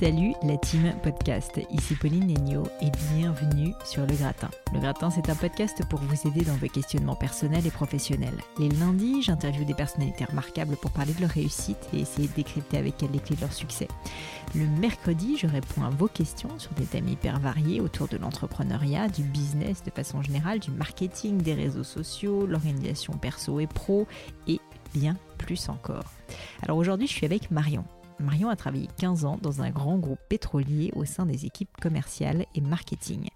Salut la team podcast, ici Pauline Negno et bienvenue sur Le Gratin. Le Gratin c'est un podcast pour vous aider dans vos questionnements personnels et professionnels. Les lundis, j'interviewe des personnalités remarquables pour parler de leur réussite et essayer de décrypter avec elles les clés de leur succès. Le mercredi, je réponds à vos questions sur des thèmes hyper variés autour de l'entrepreneuriat, du business de façon générale, du marketing, des réseaux sociaux, l'organisation perso et pro et bien plus encore. Alors aujourd'hui, je suis avec Marion. Marion a travaillé 15 ans dans un grand groupe pétrolier au sein des équipes commerciales et marketing.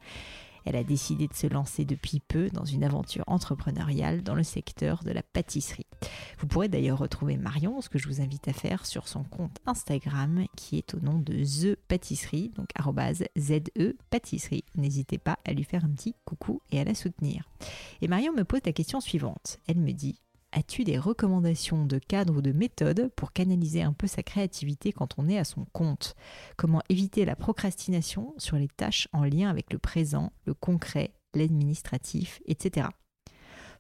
Elle a décidé de se lancer depuis peu dans une aventure entrepreneuriale dans le secteur de la pâtisserie. Vous pourrez d'ailleurs retrouver Marion, ce que je vous invite à faire sur son compte Instagram qui est au nom de The Pâtisserie, donc ZE Pâtisserie. N'hésitez pas à lui faire un petit coucou et à la soutenir. Et Marion me pose la question suivante. Elle me dit As-tu des recommandations de cadre ou de méthode pour canaliser un peu sa créativité quand on est à son compte? Comment éviter la procrastination sur les tâches en lien avec le présent, le concret, l'administratif, etc.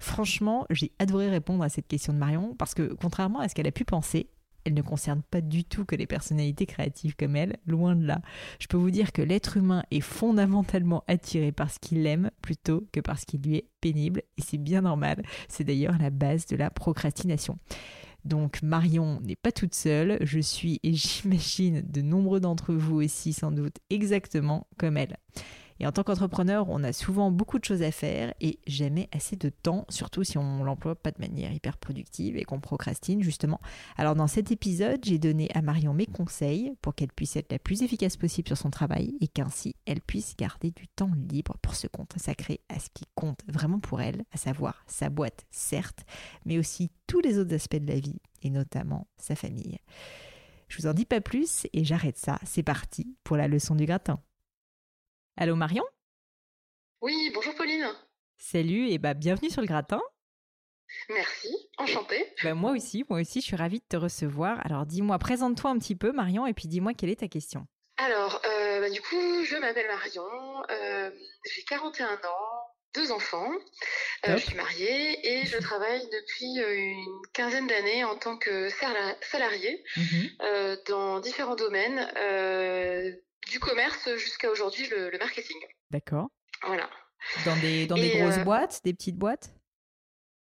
Franchement, j'ai adoré répondre à cette question de Marion parce que contrairement à ce qu'elle a pu penser, elle ne concerne pas du tout que les personnalités créatives comme elle, loin de là. Je peux vous dire que l'être humain est fondamentalement attiré par ce qu'il aime plutôt que par ce qui lui est pénible, et c'est bien normal, c'est d'ailleurs la base de la procrastination. Donc Marion n'est pas toute seule, je suis et j'imagine de nombreux d'entre vous aussi sans doute exactement comme elle. Et en tant qu'entrepreneur, on a souvent beaucoup de choses à faire et jamais assez de temps, surtout si on l'emploie pas de manière hyper productive et qu'on procrastine justement. Alors dans cet épisode, j'ai donné à Marion mes conseils pour qu'elle puisse être la plus efficace possible sur son travail et qu'ainsi elle puisse garder du temps libre pour se consacrer à ce qui compte vraiment pour elle, à savoir sa boîte certes, mais aussi tous les autres aspects de la vie et notamment sa famille. Je vous en dis pas plus et j'arrête ça. C'est parti pour la leçon du gratin. Allô Marion? Oui, bonjour Pauline. Salut et bah bienvenue sur le gratin. Merci, enchantée. Bah, moi aussi, moi aussi, je suis ravie de te recevoir. Alors dis-moi, présente-toi un petit peu Marion et puis dis-moi quelle est ta question. Alors, euh, bah, du coup, je m'appelle Marion, euh, j'ai 41 ans, deux enfants, euh, je suis mariée et je travaille depuis une quinzaine d'années en tant que salariée mmh dans différents domaines du commerce jusqu'à aujourd'hui le, marketing. D'accord. Voilà. Dans des, dans des grosses euh, boîtes, des petites boîtes?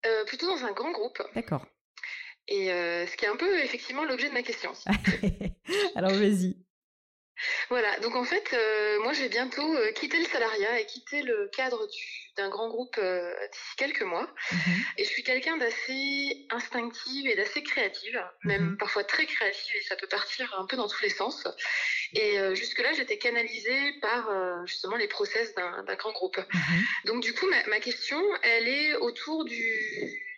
Euh, Plutôt dans un grand groupe. D'accord. Et euh, ce qui est un peu effectivement l'objet de ma question. Alors vas-y. Voilà, donc en fait, euh, moi je vais bientôt euh, quitter le salariat et quitter le cadre d'un grand groupe euh, d'ici quelques mois. Mhm. Et je suis quelqu'un d'assez instinctive et d'assez créative, même mhm. parfois très créative et ça peut partir un peu dans tous les sens. Et jusque-là, j'étais canalisée par justement les process d'un grand groupe. Mhm. Donc du coup, ma, ma question, elle est autour du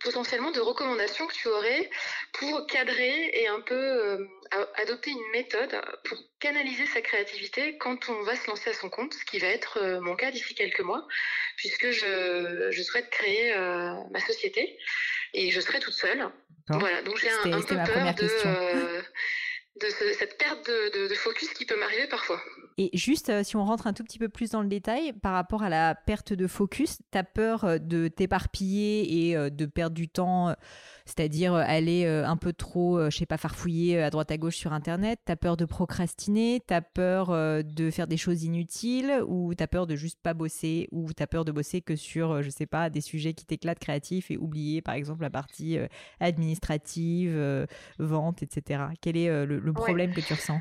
potentiellement de recommandations que tu aurais pour cadrer et un peu euh, adopter une méthode pour canaliser sa créativité quand on va se lancer à son compte, ce qui va être euh, mon cas d'ici quelques mois, puisque je, je souhaite créer euh, ma société et je serai toute seule. Voilà, donc j'ai un, peu peur de... de cette perte de, focus qui peut m'arriver parfois. Et juste, euh, si on rentre un tout petit peu plus dans le détail, par rapport à la perte de focus, tu as peur euh, de t'éparpiller et euh, de perdre du temps, c'est-à-dire aller un peu trop, je sais pas, farfouiller à droite à gauche sur Internet, tu as peur de procrastiner, tu as peur de faire des choses inutiles, ou tu as peur de juste pas bosser, ou tu as peur de bosser que sur, je sais pas, des sujets qui t'éclatent créatifs et oublier, par exemple, la partie administrative, vente, etc. Quel est le, problème que tu ressens?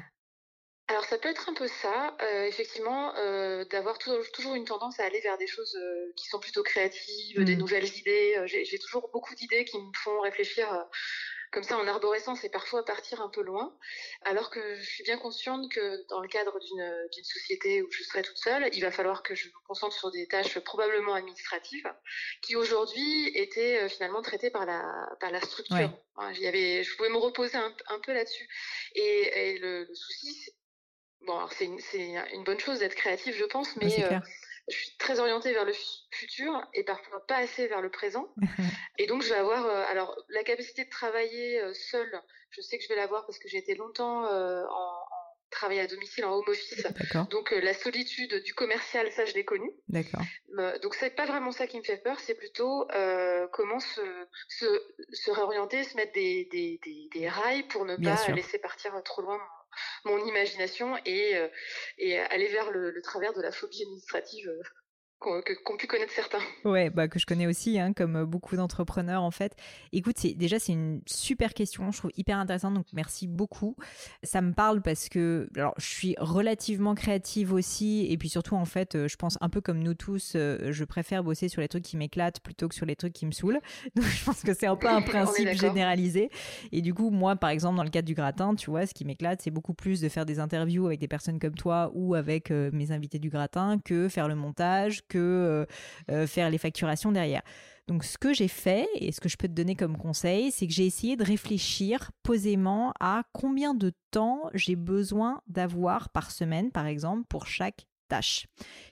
Alors ça peut être un peu ça, euh, effectivement, euh, d'avoir toujours, une tendance à aller vers des choses euh, qui sont plutôt créatives, des mmh. nouvelles idées. J'ai toujours beaucoup d'idées qui me font réfléchir comme ça en arborescence et parfois partir un peu loin, alors que je suis bien consciente que dans le cadre d'une société où je serai toute seule, il va falloir que je me concentre sur des tâches probablement administratives qui aujourd'hui étaient finalement traitées par la, par la structure. y avait, je pouvais me reposer un, peu là-dessus. Et, le, le souci, Bon, alors c'est une, bonne chose d'être créatif, je pense, mais euh, je suis très orientée vers le futur et parfois pas assez vers le présent. et donc, je vais avoir, euh, alors, la capacité de travailler euh, seule, je sais que je vais l'avoir parce que j'ai été longtemps en, en travail à domicile en home office. Donc, la solitude du commercial, ça, je l'ai connu. D'accord. donc, c'est pas vraiment ça qui me fait peur, c'est plutôt comment se, se, se, réorienter, se mettre des, des, des, rails pour ne pas laisser partir trop loin mon imagination et, euh, aller vers le, le, travers de la phobie administrative qu'ont pu connaître certains. Ouais, bah que je connais aussi, hein, comme euh, beaucoup d'entrepreneurs en fait. Écoute, c'est déjà c'est une super question, je trouve hyper intéressante, donc merci beaucoup. Ça me parle parce que alors je suis relativement créative aussi, et puis surtout en fait, euh, je pense un peu comme nous tous, euh, je préfère bosser sur les trucs qui m'éclatent plutôt que sur les trucs qui me saoulent. Donc je pense que c'est un peu un principe généralisé. Et du coup, moi par exemple dans le cadre du gratin, tu vois, ce qui m'éclate, c'est beaucoup plus de faire des interviews avec des personnes comme toi ou avec mes invités du gratin que faire le montage que euh, euh, faire les facturations derrière. Donc ce que j'ai fait et ce que je peux te donner comme conseil, c'est que j'ai essayé de réfléchir posément à combien de temps j'ai besoin d'avoir par semaine, par exemple, pour chaque tâche.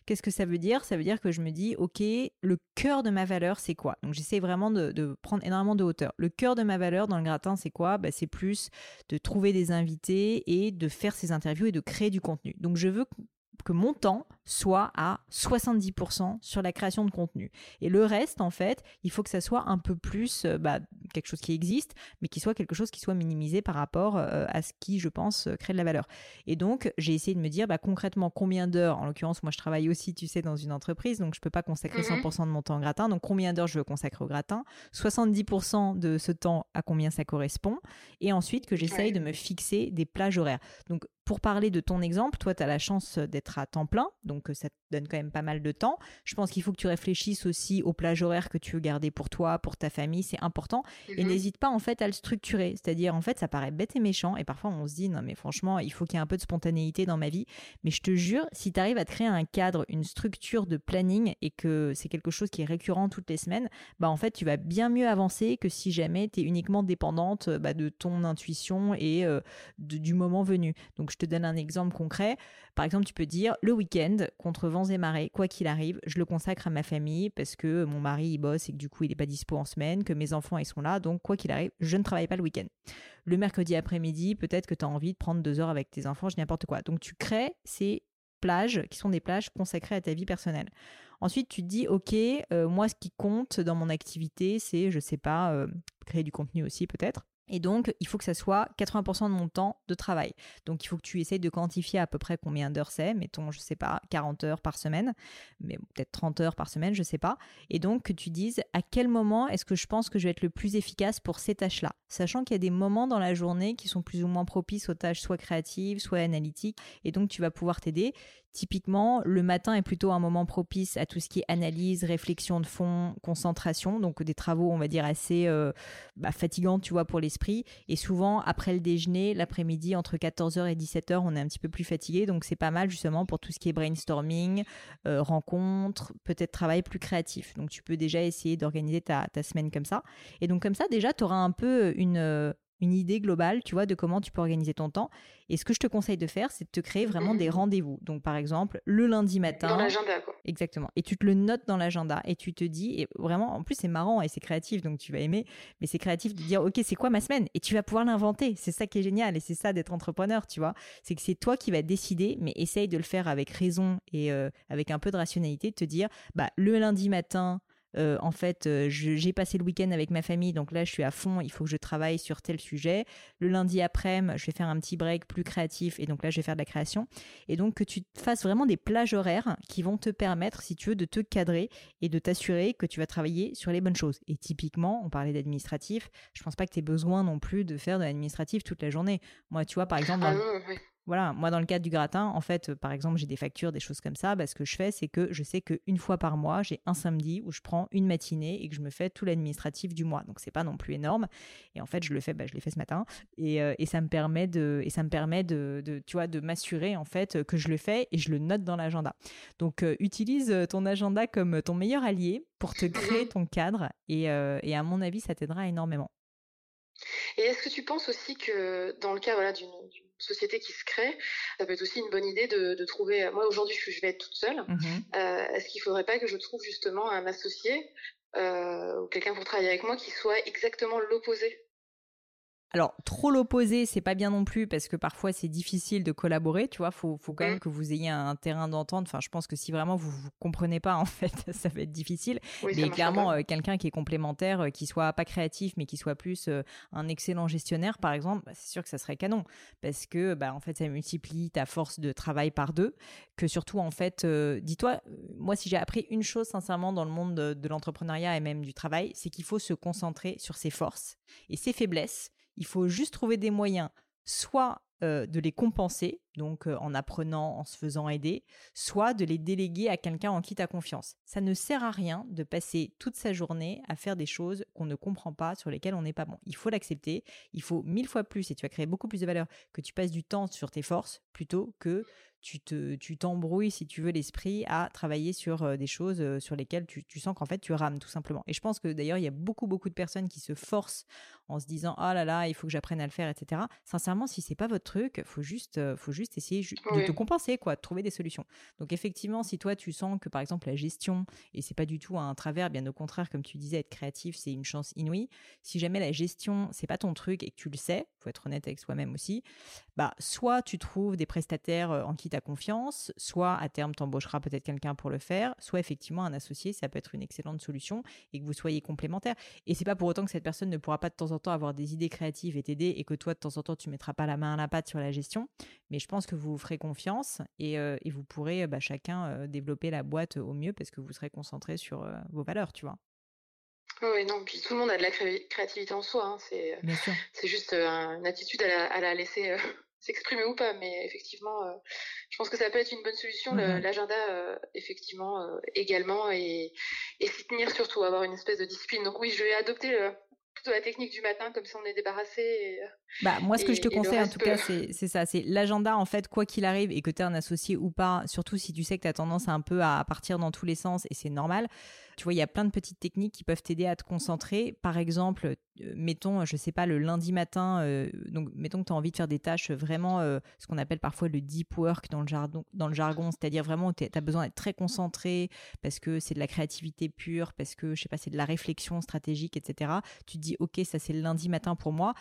Qu'est-ce que ça veut dire? Ça veut dire que je me dis, ok, le cœur de ma valeur, c'est quoi? Donc j'essaie vraiment de, prendre énormément de hauteur. Le cœur de ma valeur dans le gratin, c'est quoi? Bah, C'est plus de trouver des invités et de faire ces interviews et de créer du contenu. Donc je veux que mon temps soit à 70% sur la création de contenu. Et le reste, en fait, il faut que ça soit un peu plus euh, bah, quelque chose qui existe, mais qui soit quelque chose qui soit minimisé par rapport euh, à ce qui, je pense, euh, crée de la valeur. Et donc, j'ai essayé de me dire bah, concrètement combien d'heures, en l'occurrence, moi je travaille aussi, tu sais, dans une entreprise, donc je peux pas consacrer 100% mhm. de mon temps au gratin, donc combien d'heures je veux consacrer au gratin, 70% de ce temps à combien ça correspond, et ensuite que j'essaye de me fixer des plages horaires. Donc, pour parler de ton exemple, toi, tu as la chance d'être à temps plein, donc ça te donne quand même pas mal de temps. Je pense qu'il faut que tu réfléchisses aussi aux plages horaires que tu veux garder pour toi, pour ta famille, c'est important. Et mhm. n'hésite pas en fait à le structurer. C'est-à-dire, en fait, ça paraît bête et méchant, et parfois on se dit, non mais franchement, il faut qu'il y ait un peu de spontanéité dans ma vie. Mais je te jure, si tu arrives à te créer un cadre, une structure de planning, et que c'est quelque chose qui est récurrent toutes les semaines, bah en fait, tu vas bien mieux avancer que si jamais tu es uniquement dépendante bah, de ton intuition et euh, du moment venu. Donc je te donne un exemple concret. Par exemple, tu peux dire le week-end, contre et marées, quoi qu'il arrive, je le consacre à ma famille parce que mon mari il bosse et que du coup il n'est pas dispo en semaine, que mes enfants ils sont là, donc quoi qu'il arrive, je ne travaille pas le week-end. Le mercredi après-midi, peut-être que tu as envie de prendre deux heures avec tes enfants, je n'importe quoi. Donc tu crées ces plages qui sont des plages consacrées à ta vie personnelle. Ensuite, tu te dis, ok, euh, moi, ce qui compte dans mon activité, c'est, je sais pas, euh, créer du contenu aussi peut-être. Et donc, il faut que ça soit 80% de mon temps de travail. Donc, il faut que tu essayes de quantifier à peu près combien d'heures c'est. Mettons, je sais pas, 40 heures par semaine, mais peut-être 30 heures par semaine, je sais pas. Et donc, que tu dises à quel moment est-ce que je pense que je vais être le plus efficace pour ces tâches-là? Sachant qu'il y a des moments dans la journée qui sont plus ou moins propices aux tâches soit créatives, soit analytiques. Et donc, tu vas pouvoir t'aider. Typiquement, le matin est plutôt un moment propice à tout ce qui est analyse, réflexion de fond, concentration, donc des travaux, on va dire, assez euh, bah, fatigants, tu vois, pour l'esprit. Et souvent, après le déjeuner, l'après-midi, entre 14h et 17h, on est un petit peu plus fatigué, donc c'est pas mal justement pour tout ce qui est brainstorming, euh, rencontres, peut-être travail plus créatif. Donc tu peux déjà essayer d'organiser ta, ta, semaine comme ça. Et donc comme ça, déjà, tu auras un peu une une idée globale, tu vois, de comment tu peux organiser ton temps. Et ce que je te conseille de faire, c'est de te créer vraiment des mmh. rendez-vous. Donc, par exemple, le lundi matin. Dans l'agenda, quoi. Exactement. Et tu te le notes dans l'agenda et tu te dis, et vraiment, en plus, c'est marrant et c'est créatif, donc tu vas aimer, mais c'est créatif de dire, OK, c'est quoi ma semaine? Et tu vas pouvoir l'inventer. C'est ça qui est génial et c'est ça d'être entrepreneur, tu vois. C'est que c'est toi qui vas décider, mais essaye de le faire avec raison et euh, avec un peu de rationalité, de te dire, bah, le lundi matin, euh, en fait, euh, j'ai passé le week-end avec ma famille, donc là, je suis à fond, il faut que je travaille sur tel sujet. Le lundi après, je vais faire un petit break plus créatif, et donc là, je vais faire de la création. Et donc, que tu fasses vraiment des plages horaires qui vont te permettre, si tu veux, de te cadrer et de t'assurer que tu vas travailler sur les bonnes choses. Et typiquement, on parlait d'administratif, je pense pas que tu aies besoin non plus de faire de l'administratif toute la journée. Moi, tu vois, par exemple, ah voilà, moi dans le cadre du gratin, en fait, euh, par exemple, j'ai des factures, des choses comme ça. Bah, ce que je fais, c'est que je sais qu'une fois par mois, j'ai un samedi où je prends une matinée et que je me fais tout l'administratif du mois. Donc c'est pas non plus énorme. Et en fait, je le fais, bah, je l'ai fait ce matin, et, euh, et, ça me permet de, et ça me permet de, de tu vois, de m'assurer en fait que je le fais et je le note dans l'agenda. Donc euh, utilise ton agenda comme ton meilleur allié pour te créer ton cadre et, et à mon avis, ça t'aidera énormément. Et est-ce que tu penses aussi que dans le cas voilà, d'une société qui se crée, ça peut être aussi une bonne idée de, trouver. Moi aujourd'hui, je, vais être toute seule. Mmh euh, est-ce qu'il ne faudrait pas que je trouve justement un associé euh, ou quelqu'un pour travailler avec moi qui soit exactement l'opposé alors, trop l'opposé, c'est pas bien non plus parce que parfois c'est difficile de collaborer, tu vois. Faut, faut quand même que vous ayez un terrain d'entente. Enfin, je pense que si vraiment vous vous comprenez pas, en fait, ça va être difficile. mais clairement, euh, quelqu'un qui est complémentaire, euh, qui soit pas créatif, mais qui soit plus euh, un excellent gestionnaire, par exemple, bah, c'est sûr que ça serait canon parce que, bah, en fait, ça multiplie ta force de travail par deux. Que surtout, en fait, dis-toi, moi, si j'ai appris une chose sincèrement dans le monde de l'entrepreneuriat et même du travail, c'est qu'il faut se concentrer sur ses forces et ses faiblesses il faut juste trouver des moyens, soit de les compenser, donc en apprenant, en se faisant aider, soit de les déléguer à quelqu'un en qui tu as confiance. Ça ne sert à rien de passer toute sa journée à faire des choses qu'on ne comprend pas, sur lesquelles on n'est pas bon. Il faut l'accepter, il faut mille fois plus, et tu vas créer beaucoup plus de valeur, que tu passes du temps sur tes forces plutôt que tu te, tu t'embrouilles, si tu veux, l'esprit à travailler sur euh, des choses euh, sur lesquelles tu, sens qu'en fait tu rames tout simplement. Et je pense que d'ailleurs, il y a beaucoup, beaucoup de personnes qui se forcent en se disant, oh là là, il faut que j'apprenne à le faire, etc. Sincèrement, si c'est pas votre truc, faut juste, euh, faut juste essayer de te compenser, quoi, de trouver des solutions. Donc effectivement, si toi tu sens que par exemple la gestion, et c'est pas du tout un travers, bien au contraire, comme tu disais, être créatif, c'est une chance inouïe. Si jamais la gestion, c'est pas ton truc et que tu le sais, faut être honnête avec soi-même aussi, bah, soit tu trouves des prestataires en qui confiance, soit à terme t'embaucheras peut-être quelqu'un pour le faire, soit effectivement un associé, ça peut être une excellente solution et que vous soyez complémentaires. Et c'est pas pour autant que cette personne ne pourra pas de temps en temps avoir des idées créatives et t'aider et que toi de temps en temps tu mettras pas la main à la pâte sur la gestion. Mais je pense que vous vous ferez confiance et, euh, vous pourrez bah, chacun euh, développer la boîte au mieux parce que vous serez concentré sur euh, vos valeurs, tu vois. Oui, non, puis tout le monde a de la créativité en soi. Hein, c'est juste une attitude à la laisser s'exprimer ou pas, mais effectivement, euh, je pense que ça peut être une bonne solution, mm-hmm. l'agenda, euh, effectivement, euh, également, et, et s'y tenir surtout, avoir une espèce de discipline. Donc oui, je vais adopter plutôt la technique du matin, comme ça on est débarrassé. Bah, moi, ce que je te conseille, en tout cas, c'est ça. C'est l'agenda, en fait, quoi qu'il arrive, et que tu es un associé ou pas, surtout si tu sais que tu as tendance un peu à partir dans tous les sens, et c'est normal. Tu vois, il y a plein de petites techniques qui peuvent t'aider à te concentrer. Par exemple, euh, mettons, je sais pas, le lundi matin, euh, donc mettons que tu as envie de faire des tâches vraiment, euh, ce qu'on appelle parfois le deep work dans le jargon, dans le jargon c'est-à-dire vraiment tu as besoin d'être très concentré parce que c'est de la créativité pure, parce que, je sais pas, c'est de la réflexion stratégique, etc. Tu te dis, ok, ça c'est le lundi matin pour moi.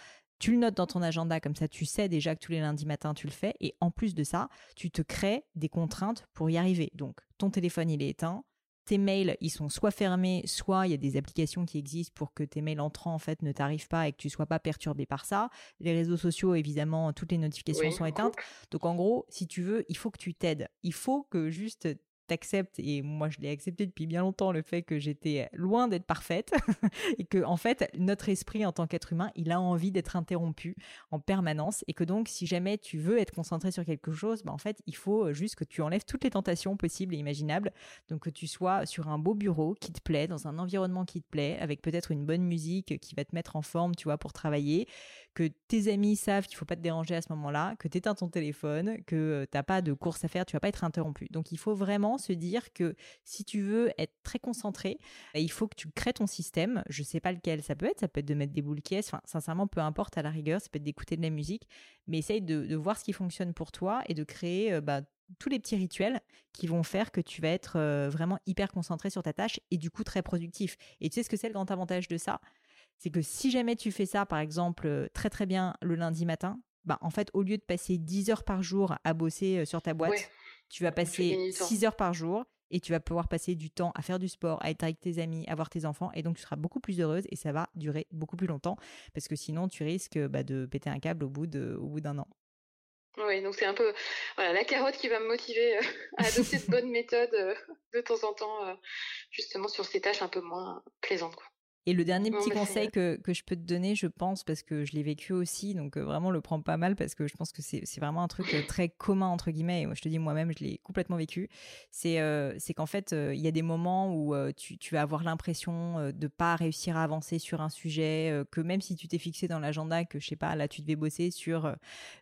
Tu le notes dans ton agenda, comme ça tu sais déjà que tous les lundis matins tu le fais. Et en plus de ça, tu te crées des contraintes pour y arriver. Donc ton téléphone il est éteint, tes mails, ils sont soit fermés, soit il y a des applications qui existent pour que tes mails entrants en fait ne t'arrivent pas et que tu sois pas perturbé par ça. Les réseaux sociaux, évidemment, toutes les notifications sont éteintes. Donc en gros, si tu veux, il faut que tu t'aides. Il faut que juste t'acceptes, et moi je l'ai accepté depuis bien longtemps, le fait que j'étais loin d'être parfaite, et que en fait notre esprit en tant qu'être humain, il a envie d'être interrompu en permanence, et que donc si jamais tu veux être concentré sur quelque chose, bah, en fait il faut juste que tu enlèves toutes les tentations possibles et imaginables, donc que tu sois sur un beau bureau qui te plaît, dans un environnement qui te plaît, avec peut-être une bonne musique qui va te mettre en forme, tu vois, pour travailler, que tes amis savent qu'il faut pas te déranger à ce moment-là, que tu éteins ton téléphone, que tu n'as pas de course à faire, tu vas pas être interrompu. Donc il faut vraiment se dire que si tu veux être très concentré, il faut que tu crées ton système. Je sais pas lequel ça peut être, ça peut être de mettre des boules caisses, enfin sincèrement peu importe à la rigueur, ça peut être d'écouter de la musique, mais essaye de, voir ce qui fonctionne pour toi et de créer bah, tous les petits rituels qui vont faire que tu vas être vraiment hyper concentré sur ta tâche et du coup très productif. Et tu sais ce que c'est le grand avantage de ça? C'est que si jamais tu fais ça, par exemple, très très bien le lundi matin, bah, en fait, au lieu de passer 10 heures par jour à bosser sur ta boîte, tu vas passer 6 heures par jour et tu vas pouvoir passer du temps à faire du sport, à être avec tes amis, à voir tes enfants, et donc tu seras beaucoup plus heureuse et ça va durer beaucoup plus longtemps, parce que sinon tu risques bah, de péter un câble au bout d'un an. Oui, donc c'est un peu voilà, la carotte qui va me motiver euh, à adopter de bonnes méthodes euh, de temps en temps, euh, justement sur ces tâches un peu moins plaisantes. Quoi. Et le dernier petit conseil que, que, je peux te donner, je pense, parce que je l'ai vécu aussi, donc euh, vraiment le prends pas mal parce que je pense que c'est vraiment un truc euh, très commun entre guillemets. Et moi, je te dis moi-même, je l'ai complètement vécu. C'est euh, c'est qu'en fait, il y a des moments où tu, tu, vas avoir l'impression de pas réussir à avancer sur un sujet, que même si tu t'es fixé dans l'agenda, que je sais pas, là tu devais bosser sur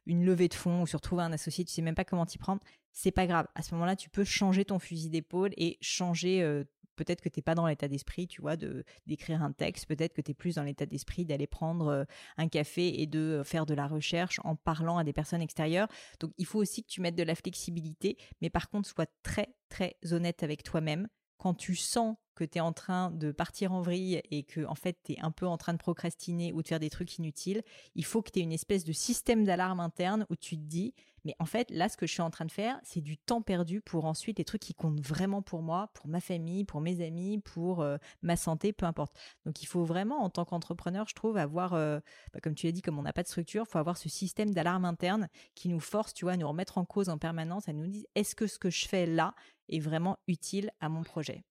une levée de fonds ou sur trouver un associé, tu sais même pas comment t'y prendre. C'est pas grave. À ce moment-là, tu peux changer ton fusil d'épaule et changer peut-être que tu n'es pas dans l'état d'esprit, tu vois, de d'écrire un texte, peut-être que tu es plus dans l'état d'esprit d'aller prendre un café et de faire de la recherche en parlant à des personnes extérieures. Donc il faut aussi que tu mettes de la flexibilité, mais par contre sois très très honnête avec toi-même. Quand tu sens que tu es en train de partir en vrille et que en fait tu es un peu en train de procrastiner ou de faire des trucs inutiles, il faut que tu aies une espèce de système d'alarme interne où tu te dis mais en fait, là, ce que je suis en train de faire, c'est du temps perdu pour ensuite les trucs qui comptent vraiment pour moi, pour ma famille, pour mes amis, pour euh, ma santé, peu importe. Donc, il faut vraiment, en tant qu'entrepreneur, je trouve, avoir, euh, bah, comme tu l'as dit, comme on n'a pas de structure, faut avoir ce système d'alarme interne qui nous force, tu vois, à nous remettre en cause en permanence, à nous dire, est-ce que ce que je fais là est vraiment utile à mon projet?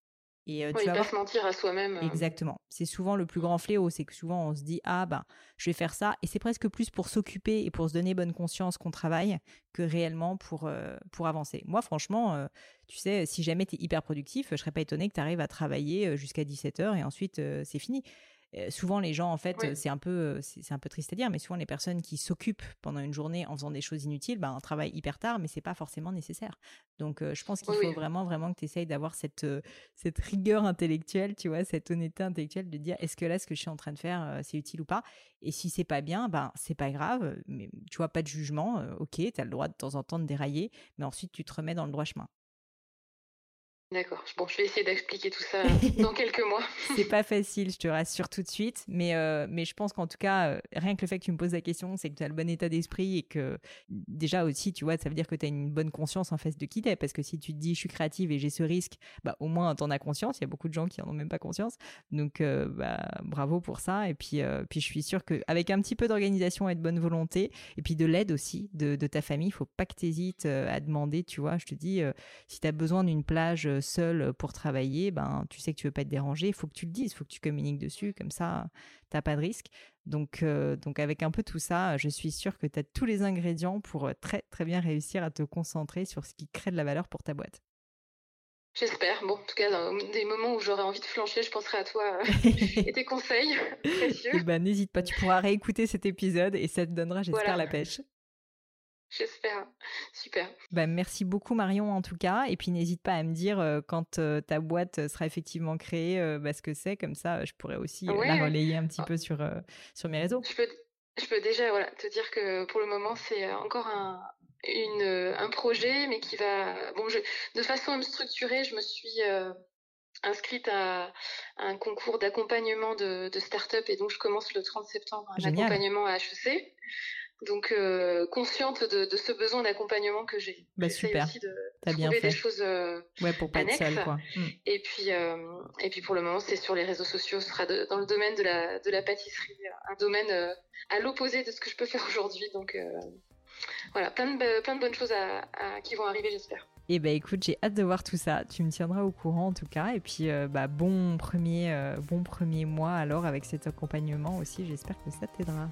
Et euh, tu vas pas se mentir à soi-même. Euh. Exactement. C'est souvent le plus grand fléau, c'est que souvent on se dit ah ben je vais faire ça et c'est presque plus pour s'occuper et pour se donner bonne conscience qu'on travaille que réellement pour euh, pour avancer. Moi franchement, tu sais, si jamais tu es hyper productif, je serais pas étonné que tu arrives à travailler jusqu'à 17h et ensuite c'est fini souvent les gens en fait c'est un peu c'est un peu triste à dire mais souvent les personnes qui s'occupent pendant une journée en faisant des choses inutiles ben travaillent hyper tard mais c'est pas forcément nécessaire. Donc je pense qu'il faut vraiment vraiment que tu essayes d'avoir cette cette rigueur intellectuelle tu vois cette honnêteté intellectuelle de dire est-ce que là ce que je suis en train de faire c'est utile ou pas? Et si c'est pas bien ben c'est pas grave mais tu vois pas de jugement ok tu as le droit de temps en temps de dérailler mais ensuite tu te remets dans le droit chemin D'accord. Bon, je vais essayer d'expliquer tout ça dans quelques mois. c'est pas facile, je te rassure tout de suite, mais euh, mais je pense qu'en tout cas, euh, rien que le fait que tu me poses la question, c'est que tu as le bon état d'esprit et que déjà aussi, tu vois, ça veut dire que tu as une bonne conscience en face de qui t'es, parce que si tu te dis je suis créative et j'ai ce risque, bah au moins t'en as conscience. Il y a beaucoup de gens qui en ont même pas conscience, donc euh, bah bravo pour ça. Et puis puis je suis sûre qu'avec un petit peu d'organisation et de bonne volonté, et puis de l'aide aussi de, de ta famille, il faut pas que tu hésites à demander, tu vois. Je te dis, si tu as besoin d'une plage seul pour travailler, ben tu sais que tu veux pas être dérangé, il faut que tu le dises, il faut que tu communiques dessus, comme ça t'as pas de risque. Donc, euh, donc avec un peu tout ça, je suis sûre que tu as tous les ingrédients pour euh, très très bien réussir à te concentrer sur ce qui crée de la valeur pour ta boîte. J'espère. Bon, en tout cas, dans des moments où j'aurais envie de flancher, je penserai à toi euh, et tes conseils précieux. Eh ben, n'hésite pas, tu pourras réécouter cet épisode et ça te donnera, j'espère, la pêche. J'espère. Super. Bah, merci beaucoup Marion en tout cas. Et puis n'hésite pas à me dire euh, quand euh, ta boîte sera effectivement créée euh, bah, ce que c'est. Comme ça, je pourrais aussi la relayer un petit ah. peu sur, sur mes réseaux. Je peux, je peux déjà voilà, te dire que pour le moment, c'est encore un, une, un projet, mais qui va... Bon, je, de façon structurée, je me suis inscrite à, un concours d'accompagnement de, de start-up et donc je commence le 30 septembre un accompagnement à HEC. Donc euh, consciente de, ce besoin d'accompagnement que j'ai. Bah, super. Aussi de As bien fait. des choses euh, ouais, pour pas être seule, quoi. Mm. Et puis euh, et puis pour le moment c'est sur les réseaux sociaux, ce sera dans le domaine de la de la pâtisserie, un domaine à l'opposé de ce que je peux faire aujourd'hui. Donc voilà, plein de plein de bonnes choses à, qui vont arriver, j'espère. Et eh ben écoute, j'ai hâte de voir tout ça. Tu me tiendras au courant en tout cas. Et puis bah bon premier bon premier mois alors avec cet accompagnement aussi. J'espère que ça t'aidera.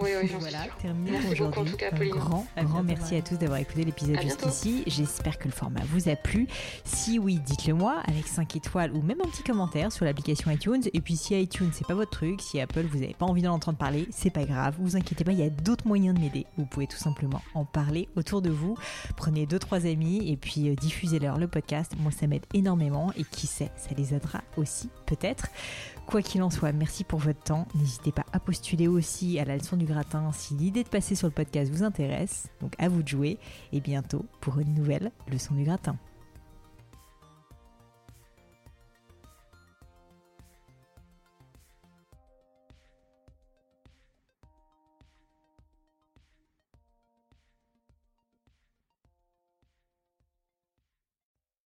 Oui, oui, voilà, terminé pour aujourd'hui. Un grand, grand merci à tous d'avoir écouté l'épisode jusqu'ici. J'espère que le format vous a plu. Si oui, dites-le moi avec 5 étoiles ou même un petit commentaire sur l'application iTunes. Et puis si iTunes c'est pas votre truc, si Apple vous n'avez pas envie d'en entendre parler, c'est pas grave. Vous inquiétez pas, il y a d'autres moyens de m'aider. Vous pouvez tout simplement en parler autour de vous. Prenez deux trois amis et puis euh, diffusez-leur le podcast. Moi ça m'aide énormément et qui sait, ça les aidera aussi peut-être. Quoi qu'il en soit, merci pour votre temps. N'hésitez pas à postuler aussi à la leçon gratin si l'idée de passer sur le podcast vous intéresse. Donc à vous de jouer et bientôt pour une nouvelle leçon du gratin.